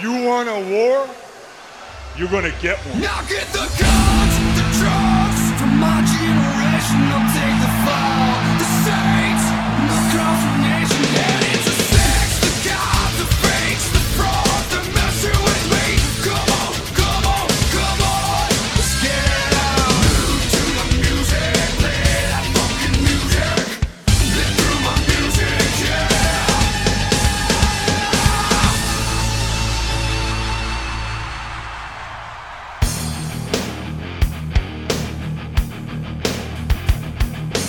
You want a war? You're gonna get one. Now get the guns,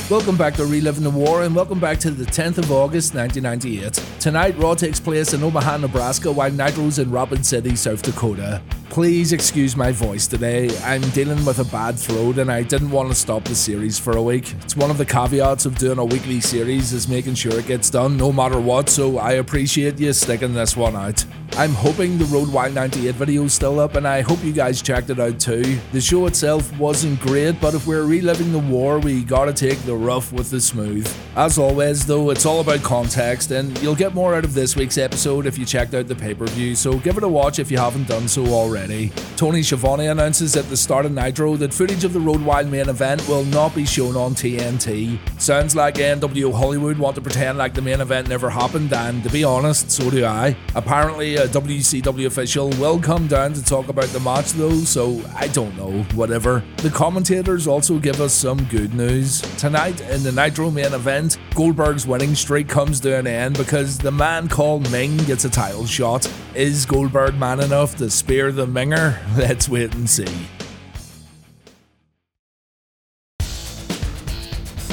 Welcome back to Reliving the War and welcome back to the 10th of August 1998. Tonight, Raw takes place in Omaha, Nebraska, while Nitro's in Rapid City, South Dakota. Please excuse my voice today. I'm dealing with a bad throat and I didn't want to stop the series for a week. It's one of the caveats of doing a weekly series is making sure it gets done no matter what, so I appreciate you sticking this one out. I'm hoping the Road Wild 98 video is still up and I hope you guys checked it out too. The show itself wasn't great, but if we're reliving the war, we gotta take the rough with the smooth. As always, though, it's all about context, and you'll get more out of this week's episode if you checked out the pay per view, so give it a watch if you haven't done so already. Tony Schiavone announces at the start of Nitro that footage of the Road Wild main event will not be shown on TNT. Sounds like NWO Hollywood want to pretend like the main event never happened, and to be honest, so do I. Apparently, a WCW official will come down to talk about the match though, so I don't know, whatever. The commentators also give us some good news. Tonight, in the Nitro main event, Goldberg's winning streak comes to an end because the man called Meng gets a title shot. Is Goldberg man enough to spear the Minger? Let's wait and see.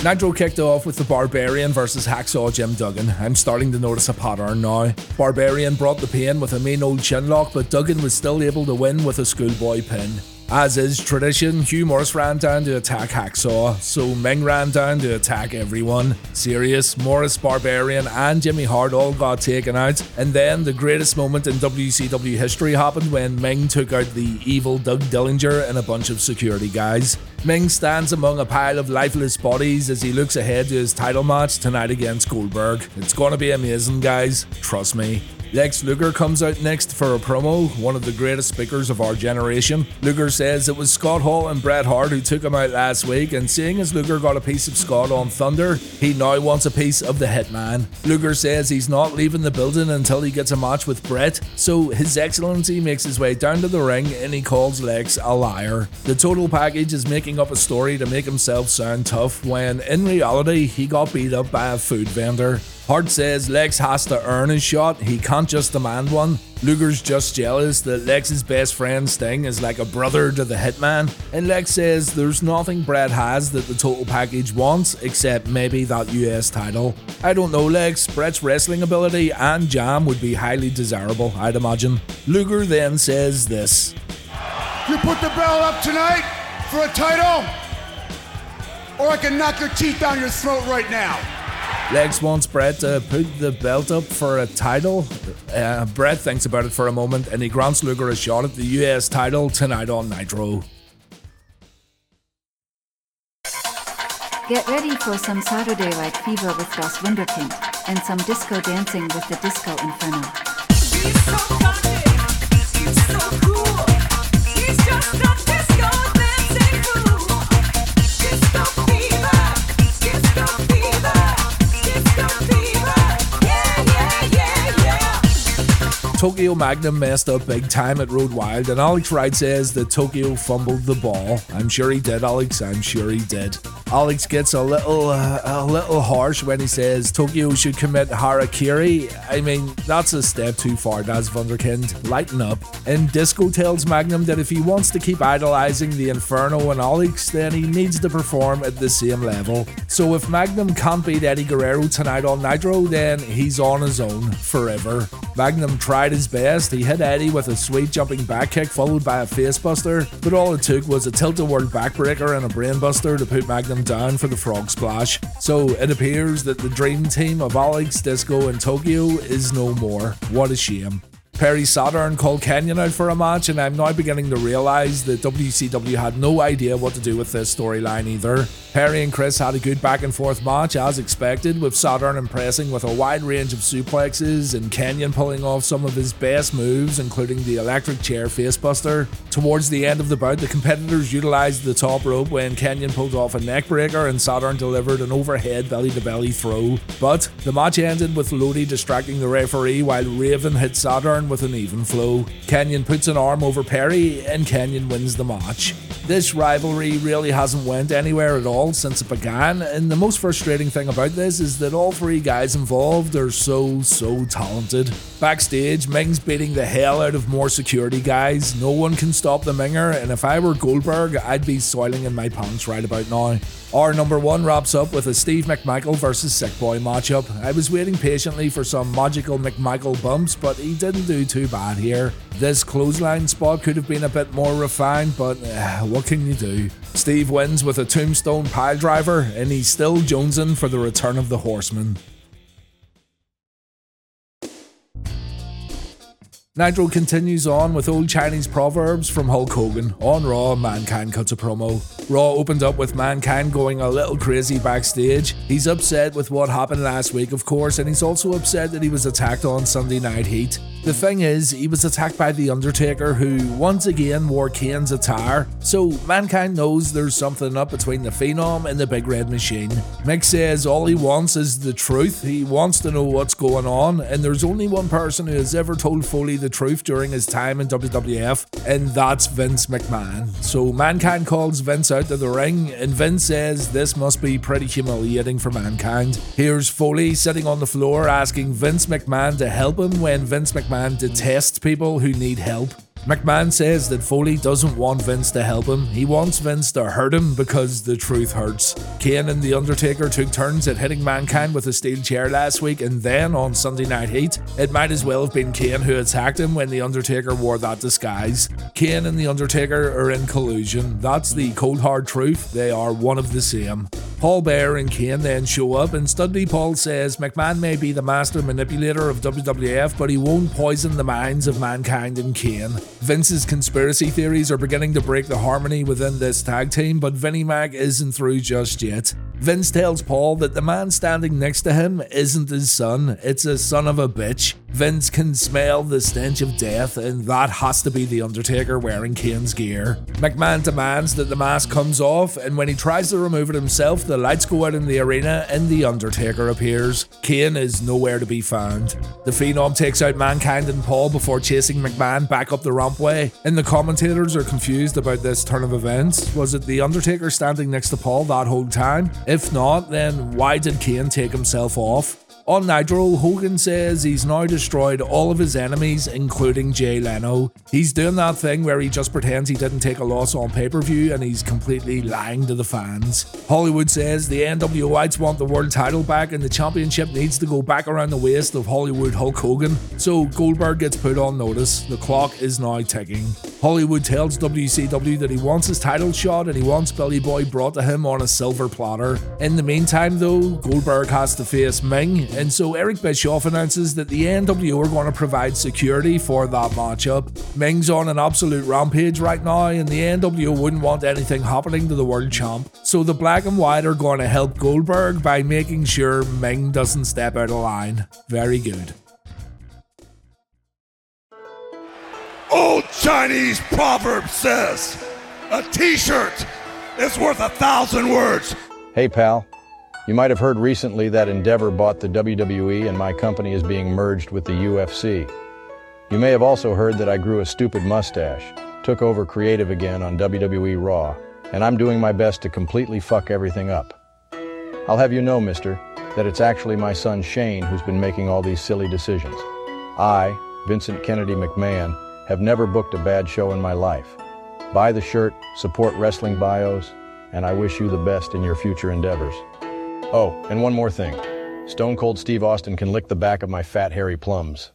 Nitro kicked off with the Barbarian versus Hacksaw Jim Duggan. I'm starting to notice a pattern now. Barbarian brought the pain with a mean old chinlock, but Duggan was still able to win with a schoolboy pin. As is tradition, Hugh Morris ran down to attack Hacksaw, so Meng ran down to attack everyone. Sirius, Morris, Barbarian, and Jimmy Hart all got taken out, and then the greatest moment in WCW history happened when Meng took out the evil Doug Dillinger and a bunch of security guys. Meng stands among a pile of lifeless bodies as he looks ahead to his title match tonight against Goldberg. It's gonna be amazing, guys. Trust me. Lex Luger comes out next for a promo, one of the greatest speakers of our generation. Luger says it was Scott Hall and Bret Hart who took him out last week, and seeing as Luger got a piece of Scott on Thunder, he now wants a piece of the Hitman. Luger says he's not leaving the building until he gets a match with Bret, so His Excellency makes his way down to the ring and he calls Lex a liar. The total package is making up a story to make himself sound tough when in reality he got beat up by a food vendor. Hart says Lex has to earn his shot, he can't just demand one. Luger's just jealous that Lex's best friend Sting is like a brother to the Hitman, and Lex says there's nothing Bret has that the total package wants except maybe that US title. I don't know Lex, Bret's wrestling ability and jam would be highly desirable, I'd imagine. Luger then says this. You put the belt up tonight for a title, or I can knock your teeth down your throat right now. Lex wants Bret to put the belt up for a title. Uh, Bret thinks about it for a moment and he grants Luger a shot at the US title tonight on Nitro. Get ready for some Saturday Night Fever with Das Wunderkind and some disco dancing with the Disco Inferno. Tokyo Magnum messed up big time at Road Wild, and Alex Wright says that Tokyo fumbled the ball. I'm sure he did, Alex. I'm sure he did. Alex gets a little uh, a little harsh when he says Tokyo should commit harakiri. I mean, that's a step too far, Das Wunderkind. Lighten up. And Disco tells Magnum that if he wants to keep idolizing the Inferno and Alex, then he needs to perform at the same level. So if Magnum can't beat Eddie Guerrero tonight on Nitro, then he's on his own forever. Magnum tried his best. He hit Eddie with a sweet jumping back kick followed by a facebuster, but all it took was a tilt-a-whirl backbreaker and a brainbuster to put Magnum down for the frog splash. So it appears that the dream team of Alex, Disco, and Tokyo is no more. What a shame. Perry Saturn called Kanyon out for a match, and I'm now beginning to realise that WCW had no idea what to do with this storyline either. Perry and Chris had a good back and forth match as expected, with Saturn impressing with a wide range of suplexes and Kanyon pulling off some of his best moves, including the electric chair facebuster. Towards the end of the bout, the competitors utilised the top rope when Kanyon pulled off a neckbreaker and Saturn delivered an overhead belly to belly throw. But the match ended with Lodi distracting the referee while Raven hit Saturn with an even flow. Kanyon puts an arm over Perry and Kanyon wins the match. This rivalry really hasn't went anywhere at all since it began, and the most frustrating thing about this is that all three guys involved are so, so talented. Backstage, Meng's beating the hell out of more security guys. No one can stop the Minger, and if I were Goldberg, I'd be soiling in my pants right about now. Hour number one wraps up with a Steve McMichael versus Sick Boy matchup. I was waiting patiently for some magical McMichael bumps, but he didn't do too bad here. This clothesline spot could have been a bit more refined, but uh, what can you do? Steve wins with a tombstone pile driver, and he's still jonesing for the return of the horseman. Nitro continues on with old Chinese proverbs from Hulk Hogan. On Raw, Mankind cuts a promo. Raw opens up with Mankind going a little crazy backstage. He's upset with what happened last week, of course, and he's also upset that he was attacked on Sunday Night Heat. The thing is, he was attacked by The Undertaker, who once again wore Kane's attire, so Mankind knows there's something up between the Phenom and the Big Red Machine. Mick says all he wants is the truth, he wants to know what's going on, and there's only one person who has ever told Foley the truth during his time in WWF, and that's Vince McMahon. So Mankind calls Vince out to the ring, and Vince says this must be pretty humiliating for Mankind. Here's Foley sitting on the floor asking Vince McMahon to help him when Vince McMahon detests people who need help. McMahon says that Foley doesn't want Vince to help him, he wants Vince to hurt him because the truth hurts. Kane and The Undertaker took turns at hitting Mankind with a steel chair last week, and then on Sunday Night Heat, it might as well have been Kane who attacked him when The Undertaker wore that disguise. Kane and The Undertaker are in collusion, that's the cold hard truth, they are one of the same. Paul Bear and Kane then show up, and Studley Paul says McMahon may be the master manipulator of WWF, but he won't poison the minds of mankind and Kane. Vince's conspiracy theories are beginning to break the harmony within this tag team, but Vinnie Mac isn't through just yet. Vince tells Paul that the man standing next to him isn't his son, it's a son of a bitch. Vince can smell the stench of death, and that has to be The Undertaker wearing Kane's gear. McMahon demands that the mask comes off, and when he tries to remove it himself, the lights go out in the arena and The Undertaker appears. Kane is nowhere to be found. The Phenom takes out Mankind and Paul before chasing McMahon back up the rampway, and the commentators are confused about this turn of events. Was it The Undertaker standing next to Paul that whole time? If not, then why did Kane take himself off? On Nitro, Hogan says he's now destroyed all of his enemies, including Jay Leno. He's doing that thing where he just pretends he didn't take a loss on pay per view and he's completely lying to the fans. Hollywood says the NWOites want the world title back and the championship needs to go back around the waist of Hollywood Hulk Hogan, so Goldberg gets put on notice. The clock is now ticking. Hollywood tells WCW that he wants his title shot and he wants Billy Boy brought to him on a silver platter. In the meantime, though, Goldberg has to face Meng, and so Eric Bischoff announces that the NWO are going to provide security for that matchup. Meng's on an absolute rampage right now, and the NWO wouldn't want anything happening to the world champ. So the black and white are going to help Goldberg by making sure Meng doesn't step out of line. Very good. Old Chinese proverb says, a t-shirt is worth a thousand words. Hey, pal. You might have heard recently that Endeavor bought the WWE and my company is being merged with the UFC. You may have also heard that I grew a stupid mustache, took over creative again on WWE Raw, and I'm doing my best to completely fuck everything up. I'll have you know, mister, that it's actually my son Shane who's been making all these silly decisions. I, Vincent Kennedy McMahon, have never booked a bad show in my life. Buy the shirt, support wrestling bios, and I wish you the best in your future endeavors. Oh, and one more thing. Stone Cold Steve Austin can lick the back of my fat hairy plums.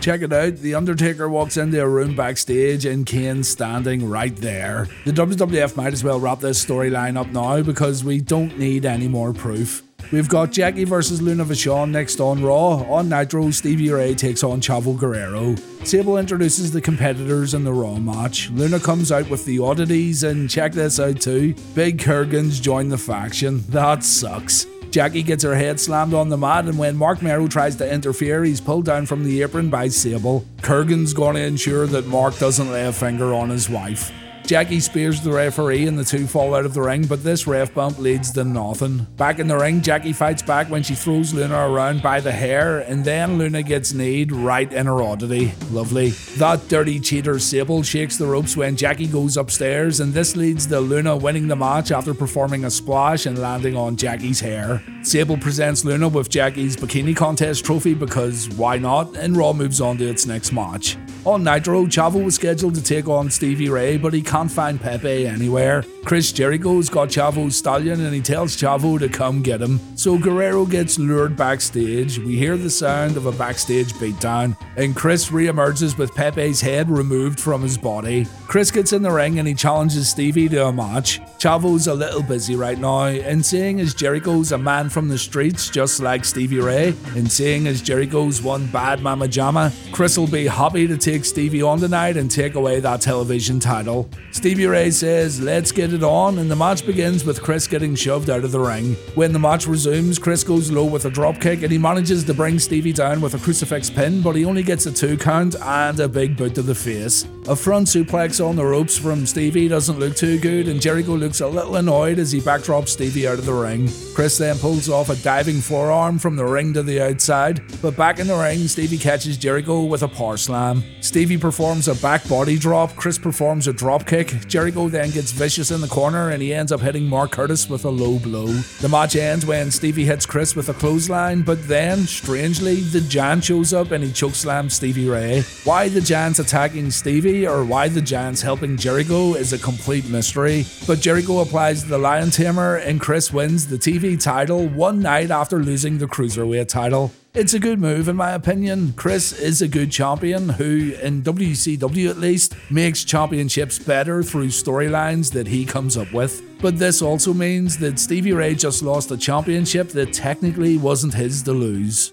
Check it out. The Undertaker walks into a room backstage and Kane's standing right there. The WWF might as well wrap this storyline up now because we don't need any more proof. We've got Jackie versus Luna Vachon next on Raw. On Nitro, Stevie Ray takes on Chavo Guerrero. Sable introduces the competitors in the Raw match. Luna comes out with the oddities, and check this out too Big Kurrgan's join the faction. That sucks. Jackie gets her head slammed on the mat, and when Marc Mero tries to interfere, he's pulled down from the apron by Sable. Kurrgan's gonna ensure that Marc doesn't lay a finger on his wife. Jackie spears the referee and the two fall out of the ring, but this ref bump leads to nothing. Back in the ring, Jackie fights back when she throws Luna around by the hair, and then Luna gets kneed right in her oddity. Lovely. That dirty cheater Sable shakes the ropes when Jackie goes upstairs, and this leads to Luna winning the match after performing a splash and landing on Jackie's hair. Sable presents Luna with Jackie's bikini contest trophy because why not? And Raw moves on to its next match. On Nitro, Chavo was scheduled to take on Stevie Ray, but he can't find Pepe anywhere. Chris Jericho's got Chavo's stallion and he tells Chavo to come get him. So Guerrero gets lured backstage. We hear the sound of a backstage beatdown, and Chris reemerges with Pepe's head removed from his body. Chris gets in the ring and he challenges Stevie to a match. Chavo's a little busy right now, and seeing as Jericho's a man from the streets, just like Stevie Ray, and seeing as Jericho's one bad mama jamma, Chris will be happy to take Stevie on tonight and take away that television title. Stevie Ray says, Let's get it on, and the match begins with Chris getting shoved out of the ring. When the match resumes, Chris goes low with a dropkick and he manages to bring Stevie down with a crucifix pin, but he only gets a two count and a big boot to the face. A front suplex on the ropes from Stevie doesn't look too good, and Jericho looks a little annoyed as he backdrops Stevie out of the ring. Chris then pulls off a diving forearm from the ring to the outside, but back in the ring, Stevie catches Jericho with a power slam. Stevie performs a back body drop, Chris performs a drop kick. Jericho then gets vicious in the corner and he ends up hitting Mark Curtis with a low blow. The match ends when Stevie hits Chris with a clothesline, but then, strangely, the Giant shows up and he chokeslams Stevie Ray. Why the Giant's attacking Stevie or why the Giant's helping Jericho is a complete mystery, but Jericho applies the Lion Tamer and Chris wins the TV title one night after losing the Cruiserweight title. It's a good move, in my opinion. Chris is a good champion who, in WCW at least, makes championships better through storylines that he comes up with. But this also means that Stevie Ray just lost a championship that technically wasn't his to lose.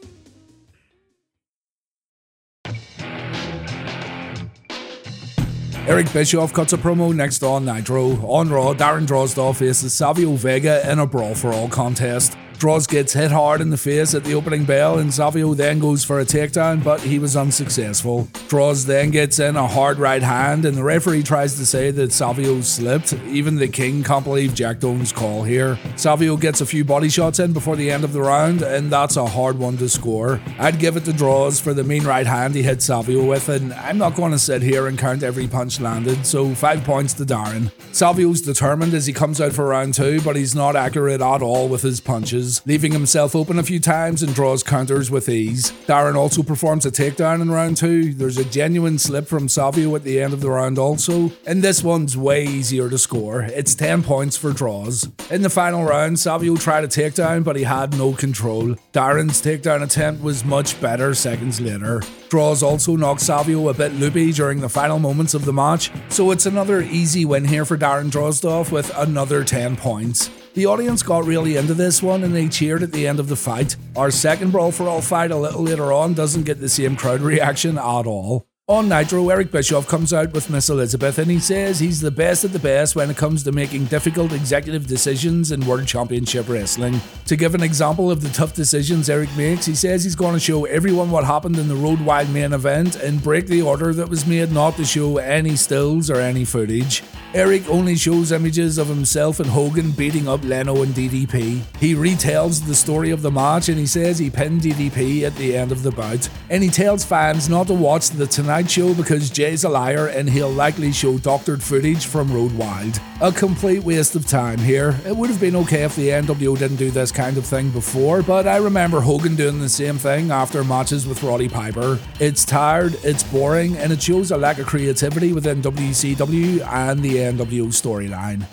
Eric Bischoff cuts a promo next on Nitro. On Raw, Darren Drozdov faces Savio Vega in a Brawl for All contest. Droz gets hit hard in the face at the opening bell, and Savio then goes for a takedown, but he was unsuccessful. Droz then gets in a hard right hand, and the referee tries to say that Savio slipped. Even the king can't believe Jack Doan's call here. Savio gets a few body shots in before the end of the round, and that's a hard one to score. I'd give it to Droz for the mean right hand he hit Savio with, and I'm not going to sit here and count every punch landed, so five points to Darren. Savio's determined as he comes out for round two, but he's not accurate at all with his punches leaving himself open a few times and Droz counters with ease. Darren also performs a takedown in round two. There's a genuine slip from Savio at the end of the round, also, and this one's way easier to score. It's 10 points for draws. In the final round, Savio tried a takedown, but he had no control. Darren's takedown attempt was much better seconds later. Droz also knocked Savio a bit loopy during the final moments of the match, so it's another easy win here for Darren Drozdov with another 10 points. The audience got really into this one and they cheered at the end of the fight. Our second Brawl for All fight a little later on doesn't get the same crowd reaction at all. On Nitro, Eric Bischoff comes out with Miss Elizabeth and he says he's the best at the best when it comes to making difficult executive decisions in World Championship Wrestling. To give an example of the tough decisions Eric makes, he says he's going to show everyone what happened in the Road Wild main event and break the order that was made not to show any stills or any footage. Eric only shows images of himself and Hogan beating up Leno and DDP. He retells the story of the match and he says he pinned DDP at the end of the bout. And he tells fans not to watch the Tonight Show because Jay's a liar and he'll likely show doctored footage from Road Wild. A complete waste of time here. It would have been okay if the NWO didn't do this kind of thing before, but I remember Hogan doing the same thing after matches with Roddy Piper. It's tired, it's boring, and it shows a lack of creativity within WCW and the NWO storyline.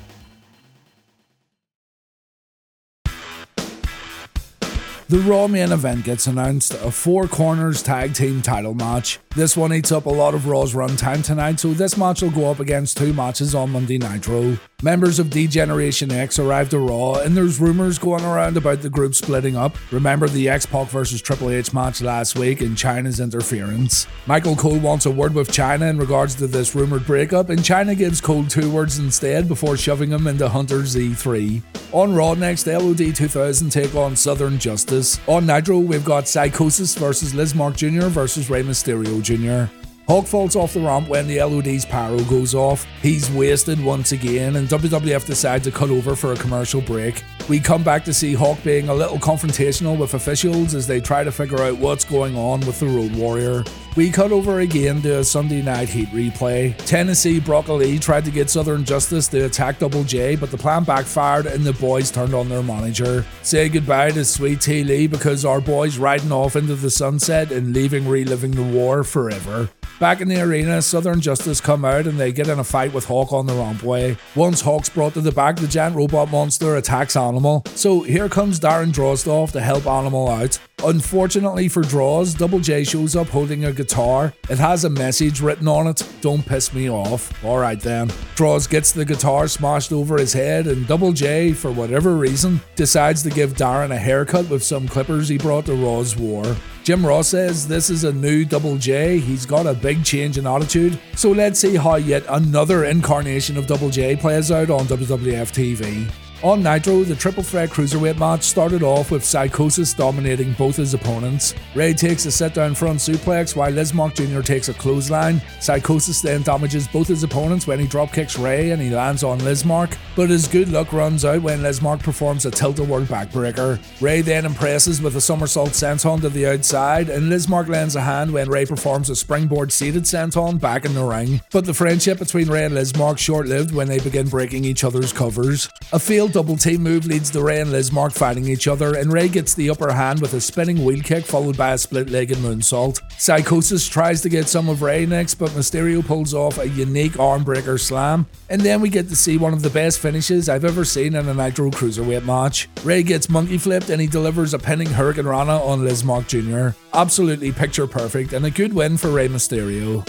The Raw main event gets announced a four corners tag team title match. This one eats up a lot of Raw's runtime tonight, so this match will go up against two matches on Monday Nitro. Members of D-Generation X arrived to Raw, and there's rumors going around about the group splitting up. Remember the X-Pac versus Triple H match last week and Chyna's interference? Michael Cole wants a word with Chyna in regards to this rumored breakup, and Chyna gives Cole two words instead before shoving him into Hunter's E3. On Raw next, LOD 2000 take on Southern Justice. On Nitro, we've got Psychosis versus Lizmark Jr. versus Rey Mysterio Jr. Hawk falls off the ramp when the LOD's pyro goes off. He's wasted once again, and WWF decide to cut over for a commercial break. We come back to see Hawk being a little confrontational with officials as they try to figure out what's going on with the Road Warrior. We cut over again to a Sunday night heat replay. Tennessee Broccoli tried to get Southern Justice to attack Double J, but the plan backfired and the boys turned on their manager. Say goodbye to Sweet T Lee because our boys riding off into the sunset and leaving reliving the war forever. Back in the arena, Southern Justice come out and they get in a fight with Hawk on the rampway. Once Hawk's brought to the back, the giant robot monster attacks Animal. So here comes Darren Drozdov to help Animal out. Unfortunately for Droz, Double J shows up holding a guitar. It has a message written on it Don't piss me off. Alright then. Droz gets the guitar smashed over his head, and Double J, for whatever reason, decides to give Darren a haircut with some clippers he brought to Raw's War. Jim Ross says this is a new Double J. He's got a big change in attitude. So let's see how yet another incarnation of Double J plays out on WWF TV. On Nitro, the triple threat cruiserweight match started off with Psychosis dominating both his opponents. Rey takes a sit down front suplex while Lizmark Jr. takes a clothesline. Psychosis then damages both his opponents when he drop kicks Rey and he lands on Lizmark, but his good luck runs out when Lizmark performs a tilt-a-whirl backbreaker. Rey then impresses with a somersault senton to the outside, and Lizmark lends a hand when Rey performs a springboard seated senton back in the ring. But the friendship between Rey and Lizmark short-lived when they begin breaking each other's covers. A failed double team move leads to Rey and Lizmark fighting each other, and Rey gets the upper hand with a spinning wheel kick followed by a split leg and moonsault. Psychosis tries to get some of Rey next, but Mysterio pulls off a unique armbreaker slam, and then we get to see one of the best finishes I've ever seen in a Nitro Cruiserweight match. Rey gets monkey flipped and he delivers a pinning hurricanrana on Lizmark Jr. Absolutely picture perfect, and a good win for Rey Mysterio.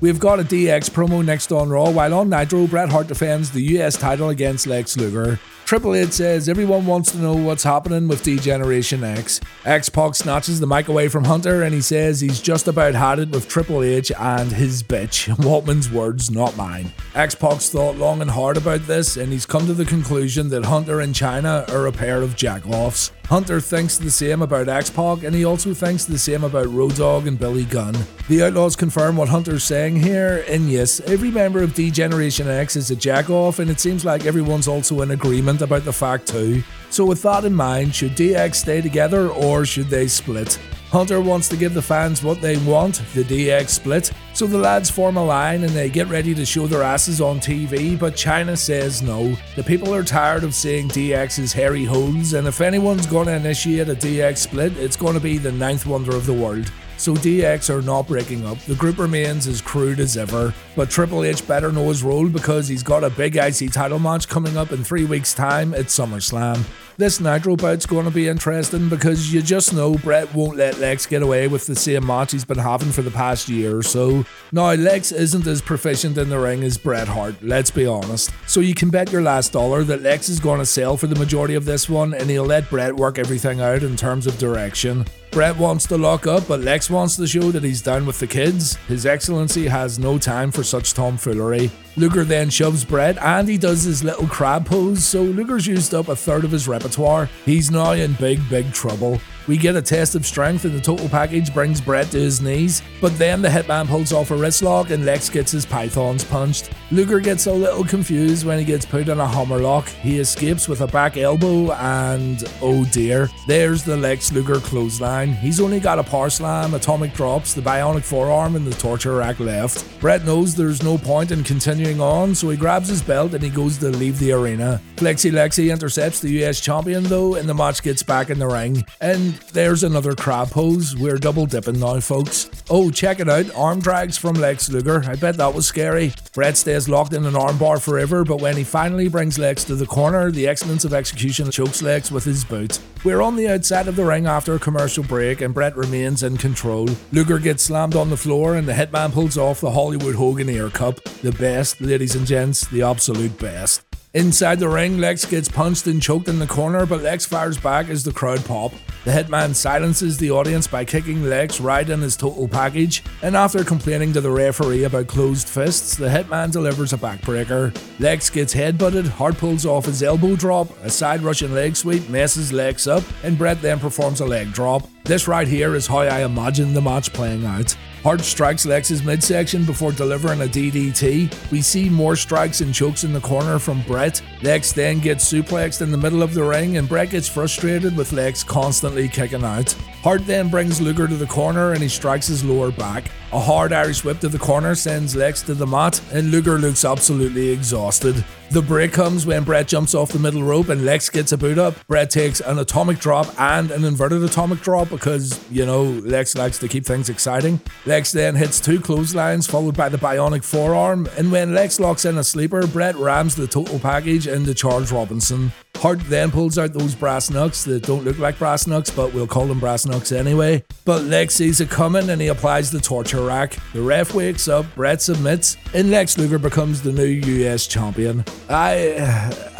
We've got a DX promo next on Raw, while on Nitro, Bret Hart defends the US title against Lex Luger. Triple H says everyone wants to know what's happening with D Generation X. X Pac snatches the mic away from Hunter and he says he's just about had it with Triple H and his bitch. Waltman's words, not mine. X Pac's thought long and hard about this and he's come to the conclusion that Hunter and Chyna are a pair of jackoffs. Hunter thinks the same about X Pac, and he also thinks the same about Road Dogg and Billy Gunn. The Outlaws confirm what Hunter's saying here, and yes, every member of D Generation X is a jackoff, and it seems like everyone's also in agreement about the fact too. So, with that in mind, should DX stay together or should they split? Hunter wants to give the fans what they want, the DX split, so the lads form a line and they get ready to show their asses on TV, but Chyna says no. The people are tired of seeing DX's hairy holes, and if anyone's to initiate a DX split, it's to be the ninth wonder of the world. So DX are not breaking up. The group remains as crude as ever. But Triple H better know his role because he's got a big IC title match coming up in three weeks' time at SummerSlam. This Nitro bout's going to be interesting because you just know Bret won't let Lex get away with the same match he's been having for the past year or so. Now, Lex isn't as proficient in the ring as Bret Hart, let's be honest. So you can bet your last dollar that Lex is going to sell for the majority of this one and he'll let Bret work everything out in terms of direction. Bret wants to lock up, but Lex wants to show that he's down with the kids. His Excellency has no time for such tomfoolery. Luger then shoves Bret and he does his little crab pose, so Luger's used up a third of his repertoire. He's now in big, big trouble. We get a test of strength and the total package brings Bret to his knees, but then the hitman pulls off a wrist lock and Lex gets his pythons punched. Luger gets a little confused when he gets put in a hammerlock. He escapes with a back elbow and oh dear, there's the Lex Luger clothesline. He's only got a power slam, atomic drops, the bionic forearm, and the torture rack left. Bret knows there's no point in continuing on, so he grabs his belt and he goes to leave the arena. Flexi Lexi intercepts the US champion though, and the match gets back in the ring. And there's another crab pose. We're double dipping now, folks. Oh, check it out. Arm drags from Lex Luger. I bet that was scary. Bret stays locked in an armbar forever, but when he finally brings Lex to the corner, the excellence of execution chokes Lex with his boot. We're on the outside of the ring after a commercial break, and Bret remains in control. Luger gets slammed on the floor, and the hitman pulls off the Hollywood Hogan Air Cup. The best, ladies and gents, the absolute best. Inside the ring, Lex gets punched and choked in the corner, but Lex fires back as the crowd pop. The hitman silences the audience by kicking Lex right in his total package, and after complaining to the referee about closed fists, the hitman delivers a backbreaker. Lex gets headbutted, Hart pulls off his elbow drop, a side Russian leg sweep messes Lex up, and Bret then performs a leg drop. This right here is how I imagine the match playing out. Hart strikes Lex's midsection before delivering a DDT. We see more strikes and chokes in the corner from Bret. Lex then gets suplexed in the middle of the ring, and Bret gets frustrated with Lex constantly kicking out. Hart then brings Luger to the corner and he strikes his lower back. A hard Irish whip to the corner sends Lex to the mat, and Luger looks absolutely exhausted. The break comes when Bret jumps off the middle rope and Lex gets a boot up. Bret takes an atomic drop and an inverted atomic drop because, you know, Lex likes to keep things exciting. Lex then hits two clotheslines followed by the bionic forearm, and when Lex locks in a sleeper, Bret rams the total package into Charles Robinson. Hart then pulls out those brass knucks that don't look like brass knucks, but we'll call them brass knucks anyway. But Lex sees it coming and he applies the torture rack. The ref wakes up, Bret submits, and Lex Luger becomes the new US champion. I,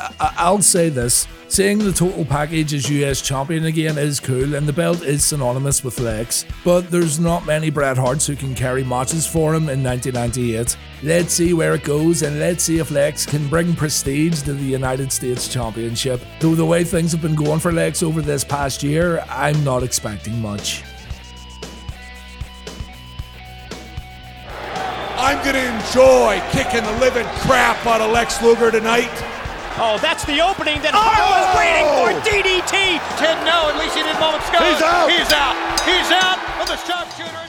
I I'll say this. Seeing the total package as US champion again is cool, and the belt is synonymous with Lex, but there's not many Bret Harts who can carry matches for him in 1998. Let's see where it goes, and let's see if Lex can bring prestige to the United States Championship. Though the way things have been going for Lex over this past year, I'm not expecting much. I'm gonna enjoy kicking the living crap out of Lex Luger tonight. Oh, that's the opening that Hart was oh! waiting for. DDT. Ten no, at least he did moments ago. He's out. He's out. He's out with the sharpshooter.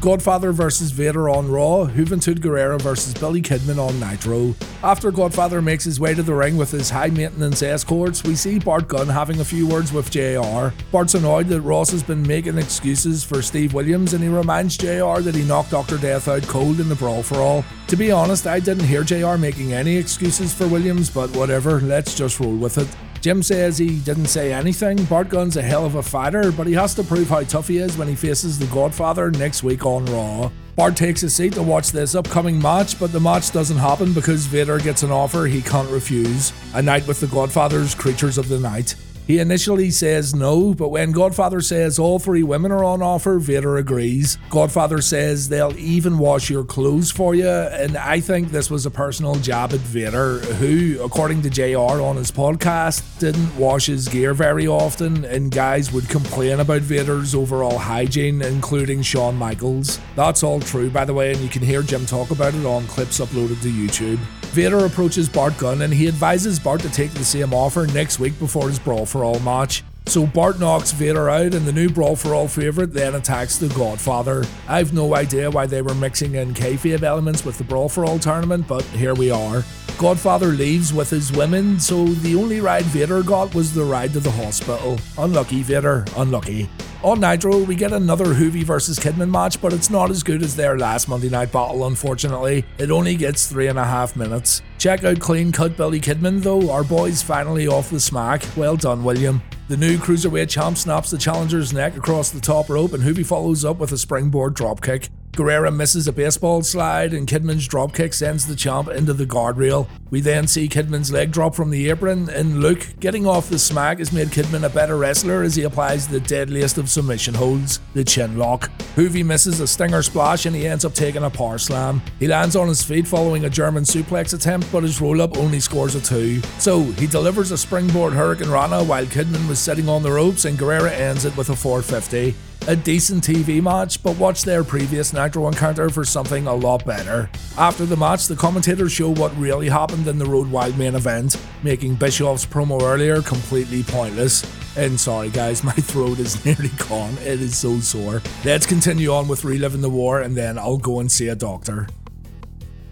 Godfather versus Vader on Raw, Juventud Guerrera versus Billy Kidman on Nitro. After Godfather makes his way to the ring with his high maintenance escorts, we see Bart Gunn having a few words with JR. Bart's annoyed that Ross has been making excuses for Steve Williams and he reminds JR that he knocked Dr. Death out cold in the Brawl for All. To be honest, I didn't hear JR making any excuses for Williams, but whatever, let's just roll with it. Jim says he didn't say anything. Bart Gunn's a hell of a fighter, but he has to prove how tough he is when he faces the Godfather next week on Raw. Bart takes a seat to watch this upcoming match, but the match doesn't happen because Vader gets an offer he can't refuse a night with the Godfather's Creatures of the Night. He initially says no, but when Godfather says all three women are on offer, Vader agrees. Godfather says they'll even wash your clothes for you, and I think this was a personal jab at Vader, who, according to JR on his podcast, didn't wash his gear very often, and guys would complain about Vader's overall hygiene, including Shawn Michaels. That's all true, by the way, and you can hear Jim talk about it on clips uploaded to YouTube. Vader approaches Bart Gunn and he advises Bart to take the same offer next week before his Brawl for All match. So Bart knocks Vader out, and the new Brawl for All favourite then attacks the Godfather. I've no idea why they were mixing in kayfabe elements with the Brawl for All tournament, but here we are. Godfather leaves with his women, so the only ride Vader got was the ride to the hospital. Unlucky, Vader, unlucky. On Nitro, we get another Juvi versus Kidman match, but it's not as good as their last Monday Night Battle, unfortunately. It only gets three and a half minutes. Check out Clean Cut Billy Kidman, though. Our boy's finally off the smack. Well done, William. The new cruiserweight champ snaps the challenger's neck across the top rope, and Juvi follows up with a springboard dropkick. Guerrera misses a baseball slide, and Kidman's dropkick sends the champ into the guardrail. We then see Kidman's leg drop from the apron, and Luke getting off the smack has made Kidman a better wrestler as he applies the deadliest of submission holds, the chin lock. Juvi misses a stinger splash, and he ends up taking a power slam. He lands on his feet following a German suplex attempt, but his roll up only scores a two. So he delivers a springboard hurricanrana while Kidman was sitting on the ropes, and Guerrera ends it with a 450 a decent TV match, but watch their previous Nitro encounter for something a lot better. After the match, the commentators show what really happened in the Road Wild main event, making Bischoff's promo earlier completely pointless. And sorry guys, my throat is nearly gone. It is so sore. Let's continue on with reliving the war and then I'll go and see a doctor.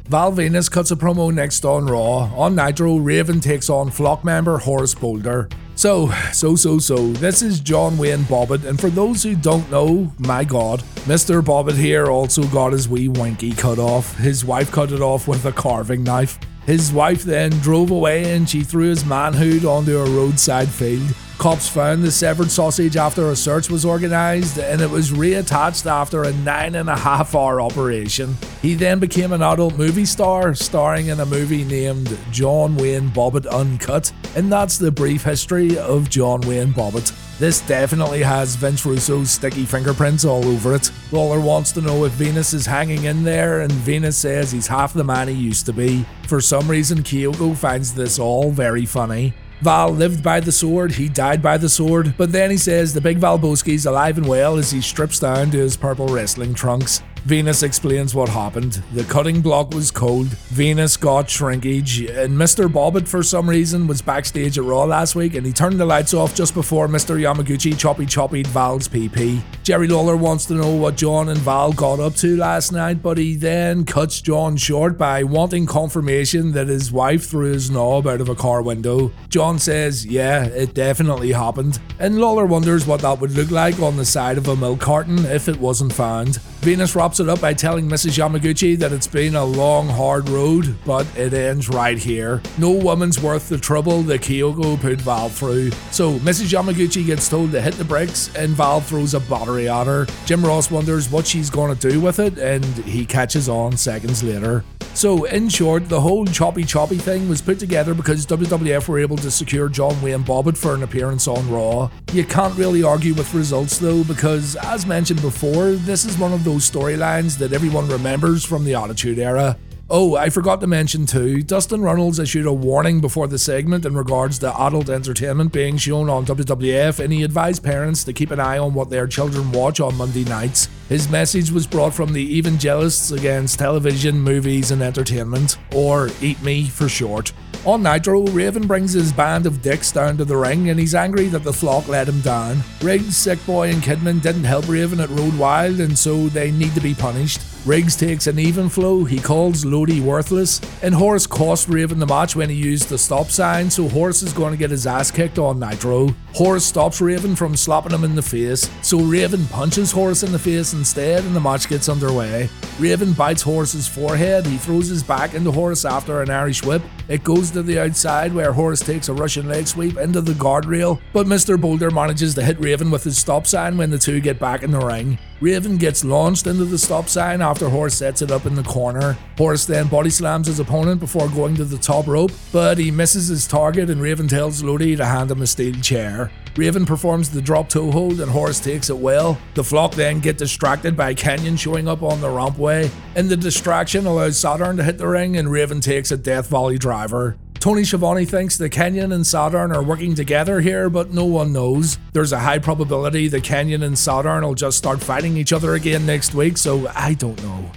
Val Venis cuts a promo next on Raw. On Nitro, Raven takes on Flock member Horace Boulder. So, so, so, so, this is John Wayne Bobbitt, and for those who don't know, my god, Mr. Bobbitt here also got his wee winky cut off. His wife cut it off with a carving knife. His wife then drove away and she threw his manhood onto a roadside field. Cops found the severed sausage after a search was organised and it was reattached after a nine and a half hour operation. He then became an adult movie star, starring in a movie named John Wayne Bobbitt Uncut, and that's the brief history of John Wayne Bobbitt. This definitely has Vince Russo's sticky fingerprints all over it. Lawler wants to know if Venis is hanging in there, and Venis says he's half the man he used to be. For some reason, Kyoko finds this all very funny. Val lived by the sword, he died by the sword, but then he says the big Valbowski's alive and well as he strips down to his purple wrestling trunks. Venis explains what happened. The cutting block was cold, Venis got shrinkage, and Mr. Bobbitt, for some reason, was backstage at Raw last week and he turned the lights off just before Mr. Yamaguchi choppy choppied Val's PP. Jerry Lawler wants to know what John and Val got up to last night, but he then cuts John short by wanting confirmation that his wife threw his knob out of a car window. John says, Yeah, it definitely happened, and Lawler wonders what that would look like on the side of a milk carton if it wasn't found. Venus wraps it up by telling Mrs. Yamaguchi that it's been a long, hard road, but it ends right here. No woman's worth the trouble that Kyoko put Val through. So Mrs. Yamaguchi gets told to hit the bricks, and Val throws a battery at her. Jim Ross wonders what she's going to do with it, and he catches on seconds later. So, in short, the whole choppy choppy thing was put together because WWF were able to secure John Wayne Bobbitt for an appearance on Raw. You can't really argue with results though, because as mentioned before, this is one of those storylines that everyone remembers from the Attitude Era. Oh, I forgot to mention too, Dustin Runnels issued a warning before the segment in regards to adult entertainment being shown on WWF and he advised parents to keep an eye on what their children watch on Monday nights. His message was brought from the Evangelists Against Television, Movies and Entertainment, or Eat Me for short. On Nitro, Raven brings his band of dicks down to the ring and he's angry that the flock let him down. Riggs, Sick Boy, and Kidman didn't help Raven at Road Wild and so they need to be punished. Riggs takes an even flow, he calls Lodi worthless, and Horace cost Raven the match when he used the stop sign, so Horace is going to get his ass kicked on Nitro. Horace stops Raven from slapping him in the face, so Raven punches Horace in the face instead and the match gets underway. Raven bites Horace's forehead, he throws his back into Horace after an Irish whip. It goes to the outside where Horace takes a Russian leg sweep into the guardrail, but Mr. Boulder manages to hit Raven with his stop sign when the two get back in the ring. Raven gets launched into the stop sign after Horace sets it up in the corner. Horace then body slams his opponent before going to the top rope, but he misses his target and Raven tells Lodi to hand him a steel chair. Raven performs the drop toe hold and Horace takes it well. The flock then get distracted by Kanyon showing up on the rampway, and the distraction allows Saturn to hit the ring and Raven takes a Death Valley driver. Tony Schiavone thinks that Kanyon and Saturn are working together here, but no one knows. There's a high probability that Kanyon and Saturn will just start fighting each other again next week, so I don't know.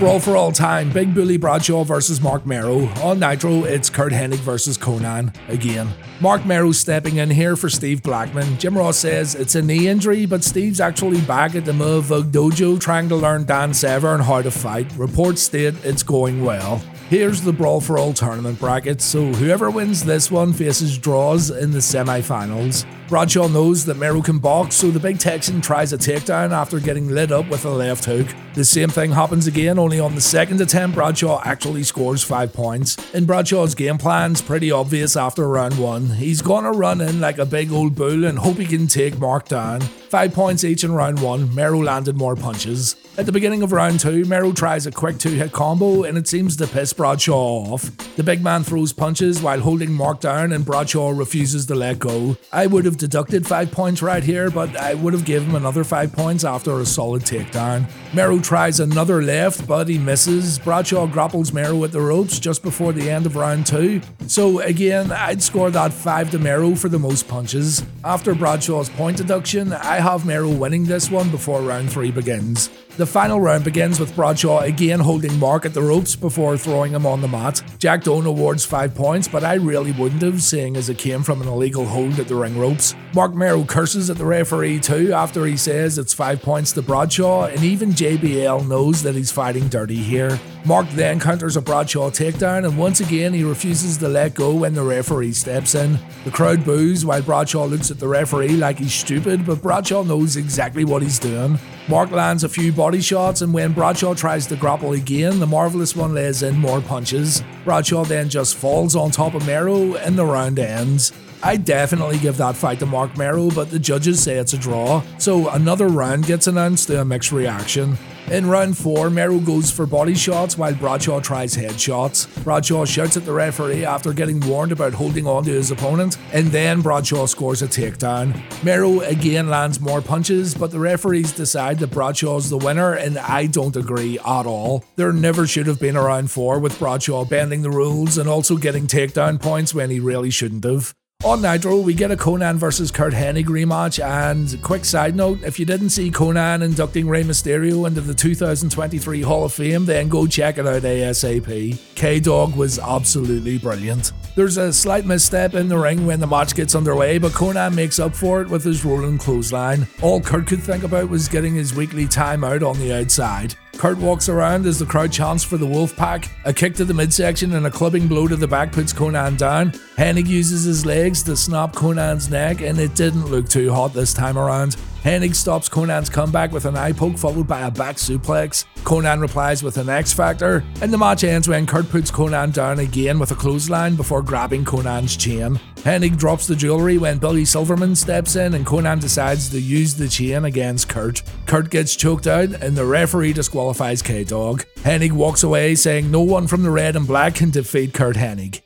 Brawl for all time, Big Bully Bradshaw versus Marc Mero. On Nitro, it's Curt Hennig versus Konnan again. Marc Mero stepping in here for Steve Blackman. Jim Ross says it's a knee injury, but Steve's actually back at the Moavug Dojo trying to learn Dan Severn how to fight. Reports state it's going well. Here's the Brawl for All tournament bracket, so whoever wins this one faces Droz in the semi finals. Bradshaw knows that Mero can box, so the big Texan tries a takedown after getting lit up with a left hook. The same thing happens again, only on the second attempt, Bradshaw actually scores 5 points. And Bradshaw's game plan's pretty obvious after round 1. He's gonna run in like a big old bull and hope he can take Marc down. 5 points each in round 1, Mero landed more punches. At the beginning of round 2, Mero tries a quick 2 hit combo and it seems to piss Bradshaw off. The big man throws punches while holding Marc down and Bradshaw refuses to let go. I would have deducted 5 points right here, but I would have given him another 5 points after a solid takedown. Mero tries another left, but he misses. Bradshaw grapples Mero at the ropes just before the end of round 2. So again, I'd score that 5 to Mero for the most punches. After Bradshaw's point deduction, I have Mero winning this one before round 3 begins. The final round begins with Bradshaw again holding Marc at the ropes before throwing him on the mat. Jack Doan awards 5 points, but I really wouldn't have, seeing as it came from an illegal hold at the ring ropes. Marc Mero curses at the referee too after he says it's 5 points to Bradshaw, and even JBL knows that he's fighting dirty here. Marc then counters a Bradshaw takedown, and once again he refuses to let go when the referee steps in. The crowd boos while Bradshaw looks at the referee like he's stupid, but Bradshaw knows exactly what he's doing. Marc lands a few body shots, and when Bradshaw tries to grapple again, the Marvelous One lays in more punches. Bradshaw then just falls on top of Mero, and the round ends. I definitely give that fight to Marc Mero, but the judges say it's a draw, so another round gets announced to a mixed reaction. In round 4, Mero goes for body shots while Bradshaw tries headshots. Bradshaw shouts at the referee after getting warned about holding on to his opponent, and then Bradshaw scores a takedown. Mero again lands more punches, but the referees decide that Bradshaw's the winner, and I don't agree at all. There never should have been a round 4 with Bradshaw bending the rules and also getting takedown points when he really shouldn't have. On Nitro, we get a Konnan versus Curt Hennig rematch. And quick side note if you didn't see Konnan inducting Rey Mysterio into the 2023 Hall of Fame, then go check it out ASAP. K Dog was absolutely brilliant. There's a slight misstep in the ring when the match gets underway, but Konnan makes up for it with his rolling clothesline. All Curt could think about was getting his weekly timeout on the outside. Curt walks around as the crowd chants for the wolf pack. A kick to the midsection and a clubbing blow to the back puts Konnan down. Hennig uses his legs to snap Konnan's neck, and it didn't look too hot this time around. Hennig stops Konnan's comeback with an eye poke followed by a back suplex. Konnan replies with an X Factor, and the match ends when Curt puts Konnan down again with a clothesline before grabbing Konnan's chain. Hennig drops the jewelry when Billy Silverman steps in and Konnan decides to use the chain against Curt. Curt gets choked out and the referee disqualifies K Dog. Hennig walks away saying no one from the red and black can defeat Curt Hennig.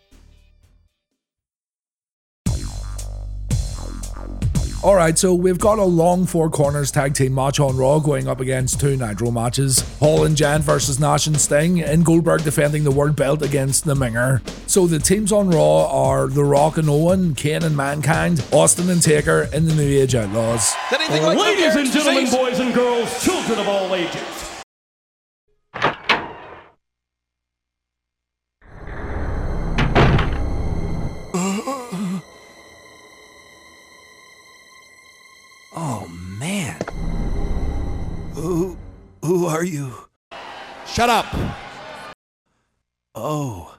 Alright, so we've got a long four corners tag team match on Raw going up against two Nitro matches. Hall and Jan versus Nash and Sting, and Goldberg defending the world belt against the Minger. So the teams on Raw are The Rock and Owen, Kane and Mankind, Austin and Taker, and the New Age Outlaws. Ladies and gentlemen, boys and girls, children of all ages. Who who are you? Shut up. Oh.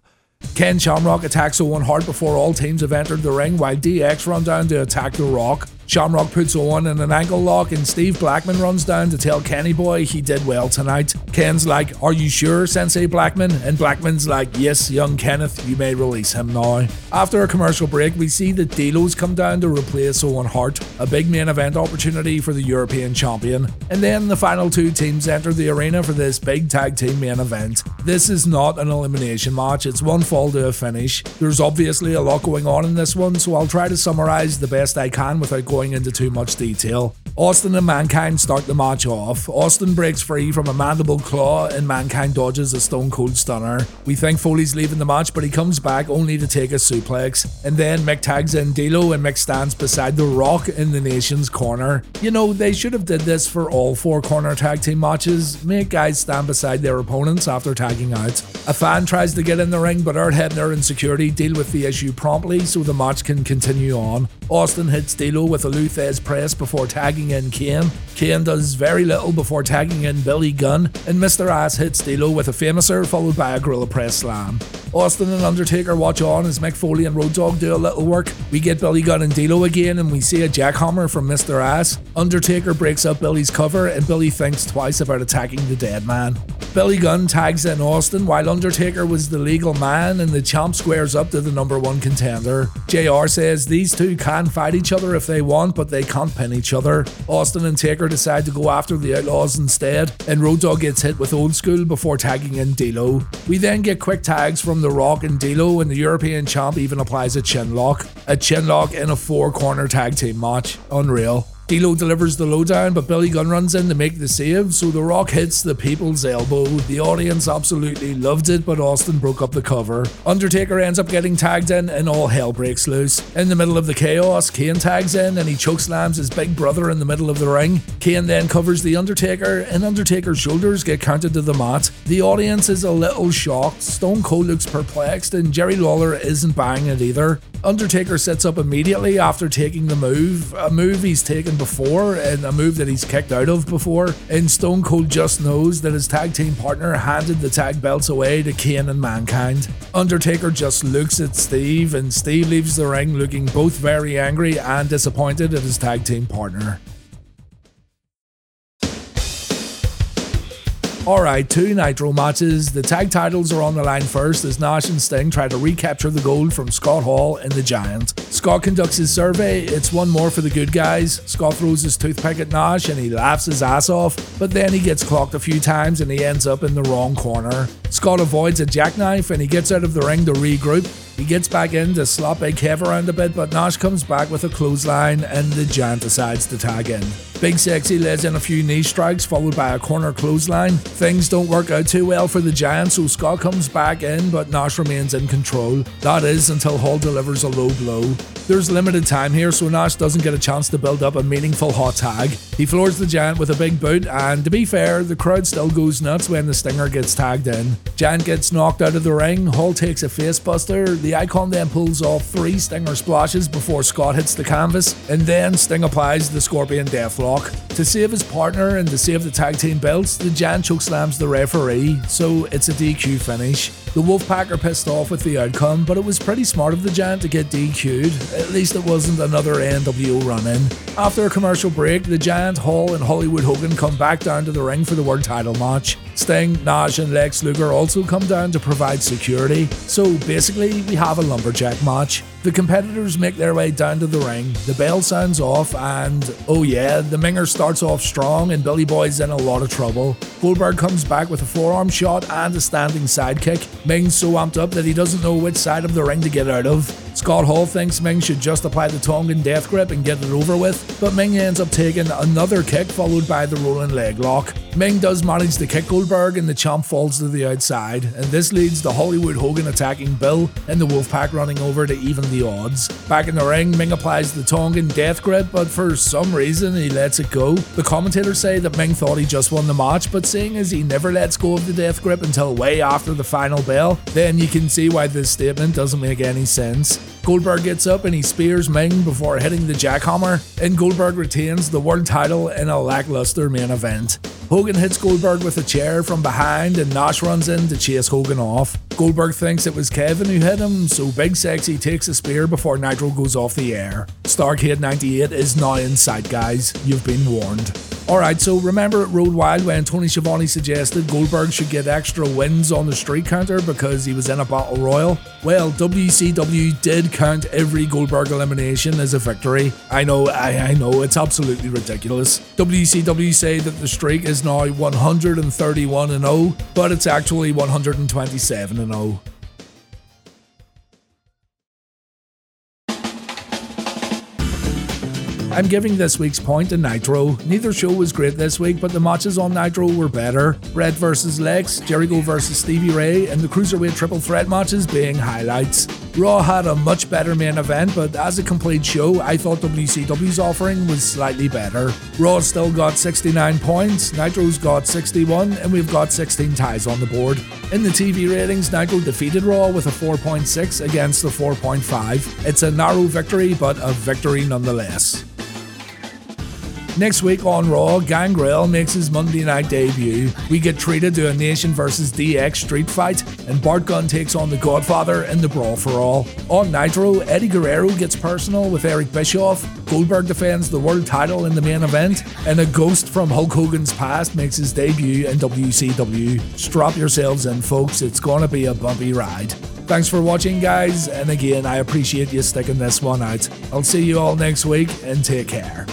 Ken Shamrock attacks Owen Hart before all teams have entered the ring, while DX run down to attack The Rock. Shamrock puts Owen in an ankle lock, and Steve Blackman runs down to tell Kenny Boy he did well tonight. Ken's like, Are you sure, Sensei Blackman? And Blackman's like, Yes, young Kenneth, you may release him now. After a commercial break, we see that D'Lo's come down to replace Owen Hart, a big main event opportunity for the European champion. And then the final two teams enter the arena for this big tag team main event. This is not an elimination match, it's one fall to a finish. There's obviously a lot going on in this one, so I'll try to summarize the best I can without going into too much detail. Austin and Mankind start the match off. Austin breaks free from a mandible claw and Mankind dodges a stone cold stunner. We think Foley's leaving the match, but he comes back only to take a suplex. And then Mick tags in D'Lo and Mick stands beside The Rock in the nation's corner. You know, they should have did this for all four corner tag team matches. Make guys stand beside their opponents after tagging out. A fan tries to get in the ring, but Earl Hebner and security deal with the issue promptly so the match can continue on. Austin hits D'Lo with Lou Thesz press before tagging in Kane. Kane does very little before tagging in Billy Gunn, and Mr. Ass hits D'Lo with a Fameasser followed by a gorilla press slam. Austin and Undertaker watch on as Mick Foley and Road Dogg do a little work. We get Billy Gunn and D'Lo again, and we see a jackhammer from Mr. Ass. Undertaker breaks up Billy's cover, and Billy thinks twice about attacking the dead man. Billy Gunn tags in Austin while Undertaker was the legal man, and the champ squares up to the number one contender. JR says these two can fight each other if they want, but they can't pin each other. Austin and Taker decide to go after the Outlaws instead, and Road Dogg gets hit with Old School before tagging in D'Lo. We then get quick tags from The Rock and D'Lo, and the European champ even applies a chin lock. A chin lock in a four corner tag team match. Unreal. D'Lo delivers the lowdown, but Billy Gunn runs in to make the save, so The Rock hits the people's elbow. The audience absolutely loved it, but Austin broke up the cover. Undertaker ends up getting tagged in, and all hell breaks loose. In the middle of the chaos, Kane tags in and he chokeslams his big brother in the middle of the ring. Kane then covers the Undertaker, and Undertaker's shoulders get counted to the mat. The audience is a little shocked. Stone Cold looks perplexed, and Jerry Lawler isn't buying it either. Undertaker sits up immediately after taking the move, a move he's taken before and a move that he's kicked out of before. And Stone Cold just knows that his tag team partner handed the tag belts away to Kane and Mankind. Undertaker just looks at Steve, and Steve leaves the ring looking both very angry and disappointed at his tag team partner. Alright, two Nitro matches. The tag titles are on the line first as Nash and Sting try to recapture the gold from Scott Hall and the Giant. Scott conducts his survey, it's one more for the good guys. Scott throws his toothpick at Nash and he laughs his ass off, but then he gets clocked a few times and he ends up in the wrong corner. Scott avoids a jackknife and he gets out of the ring to regroup. He gets back in to slap Big Kev around a bit, but Nash comes back with a clothesline and the Giant decides to tag in. Big Sexy lays in a few knee strikes followed by a corner clothesline. Things don't work out too well for the Giant, so Scott comes back in, but Nash remains in control. That is until Hall delivers a low blow. There's limited time here, so Nash doesn't get a chance to build up a meaningful hot tag. He floors the Giant with a big boot, and to be fair, the crowd still goes nuts when the Stinger gets tagged in. Giant gets knocked out of the ring, Hall takes a facebuster, the Icon then pulls off three Stinger splashes before Scott hits the canvas, and then Sting applies the Scorpion Deathlock. To save his partner and to save the tag team belts, the Giant chokeslams the referee, so it's a DQ finish. The Wolfpack are pissed off with the outcome, but it was pretty smart of the Giant to get DQ'd. At least it wasn't another NWO run in. After a commercial break, the Giant, Hall, and Hollywood Hogan come back down to the ring for the world title match. Sting, Nash, and Lex Luger also come down to provide security. So basically, we have a lumberjack match. The competitors make their way down to the ring, the bell sounds off, and oh yeah, the Minger starts off strong and Billy Boy's in a lot of trouble. Goldberg comes back with a forearm shot and a standing sidekick. Meng's so amped up that he doesn't know which side of the ring to get out of. Scott Hall thinks Meng should just apply the Tongan death grip and get it over with, but Meng ends up taking another kick followed by the rolling leg lock. Meng does manage to kick Goldberg and the champ falls to the outside, and this leads to Hollywood Hogan attacking Bill and the Wolfpack running over to even the odds. Back in the ring, Meng applies the Tongan death grip, but for some reason he lets it go. The commentators say that Meng thought he just won the match, but seeing as he never lets go of the death grip until way after the final bell, then you can see why this statement doesn't make any sense. Goldberg gets up and he spears Meng before hitting the jackhammer, and Goldberg retains the world title in a lackluster main event. Hogan hits Goldberg with a chair from behind, and Nash runs in to chase Hogan off. Goldberg thinks it was Kevin who hit him, so Big Sexy takes a spear before Nitro goes off the air. Starcade 98 is now in sight, guys. You've been warned. Alright, so remember at Road Wild when Tony Schiavone suggested Goldberg should get extra wins on the street counter because he was in a battle royal? Well, WCW did count every Goldberg elimination as a victory. I know, I, I know, it's absolutely ridiculous. WCW say that the streak is now 131 and 0, but it's actually 127 and 0. I'm giving this week's point to Nitro. Neither show was great this week, but the matches on Nitro were better. Red vs. Lex, Jericho vs. Stevie Ray, and the Cruiserweight Triple Threat matches being highlights. Raw had a much better main event, but as a complete show, I thought WCW's offering was slightly better. Raw still got 69 points, Nitro's got 61, and we've got 16 ties on the board. In the TV ratings, Nitro defeated Raw with a 4.6 against a 4.5. It's a narrow victory, but a victory nonetheless. Next week on Raw, Gangrel makes his Monday night debut. We get treated to a Nation vs DX street fight, and Bart Gunn takes on the Godfather in the Brawl for All. On Nitro, Eddie Guerrero gets personal with Eric Bischoff, Goldberg defends the world title in the main event, and a ghost from Hulk Hogan's past makes his debut in WCW. Strap yourselves in, folks, it's gonna be a bumpy ride. Thanks for watching, guys, and again, I appreciate you sticking this one out. I'll see you all next week, and take care.